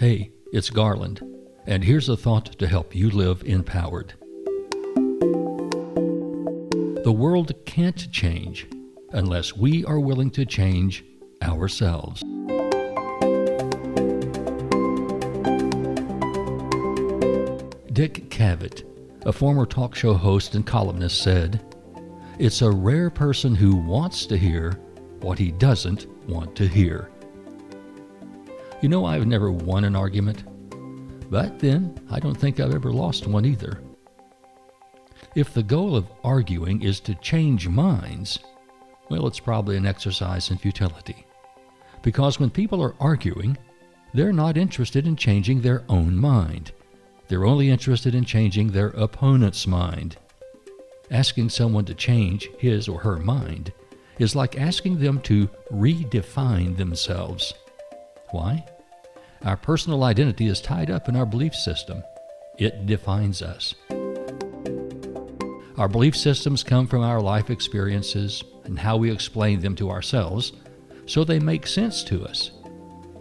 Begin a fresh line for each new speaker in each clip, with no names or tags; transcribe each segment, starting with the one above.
Hey, it's Garland, and here's a thought to help you live empowered. The world can't change unless we are willing to change ourselves. Dick Cavett, a former talk show host and columnist, said, It's a rare person who wants to hear what he doesn't want to hear. You know, I've never won an argument, but then I don't think I've ever lost one either. If the goal of arguing is to change minds, well, it's probably an exercise in futility. Because when people are arguing, they're not interested in changing their own mind. They're only interested in changing their opponent's mind. Asking someone to change his or her mind is like asking them to redefine themselves. Why? Our personal identity is tied up in our belief system. It defines us. Our belief systems come from our life experiences and how we explain them to ourselves, so they make sense to us.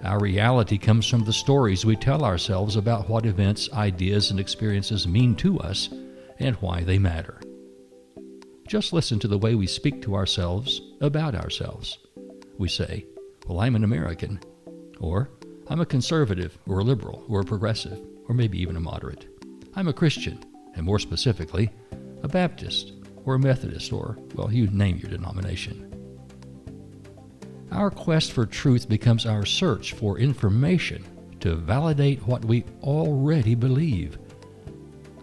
Our reality comes from the stories we tell ourselves about what events, ideas, and experiences mean to us and why they matter. Just listen to the way we speak to ourselves about ourselves. We say, Well, I'm an American, or I'm a conservative, or a liberal, or a progressive, or maybe even a moderate. I'm a Christian, and more specifically, a Baptist, or a Methodist, or, well, you name your denomination. Our quest for truth becomes our search for information to validate what we already believe.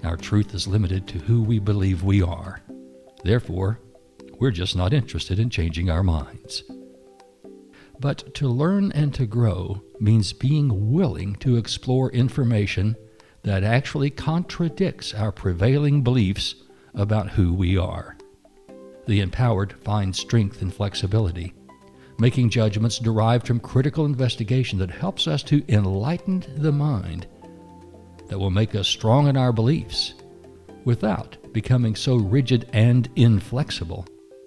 Our truth is limited to who we believe we are. Therefore, we're just not interested in changing our minds. But to learn and to grow means being willing to explore information that actually contradicts our prevailing beliefs about who we are. The empowered find strength and flexibility, making judgments derived from critical investigation that helps us to enlighten the mind, that will make us strong in our beliefs without becoming so rigid and inflexible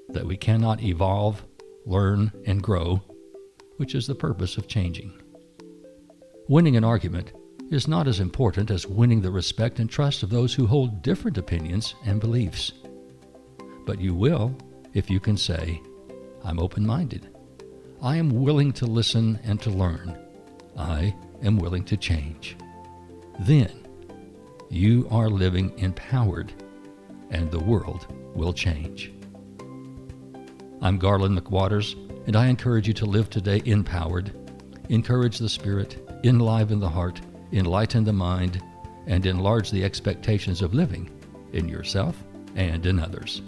that we cannot evolve, learn, and grow, which is the purpose of changing. Winning an argument is not as important as winning the respect and trust of those who hold different opinions and beliefs. But you will if you can say, I'm open minded. I am willing to listen and to learn. I am willing to change. Then you are living empowered, and the world will change. I'm Garland McWaters, and I encourage you to live today empowered, encourage the spirit, enliven the heart, enlighten the mind, and enlarge the expectations of living in yourself and in others.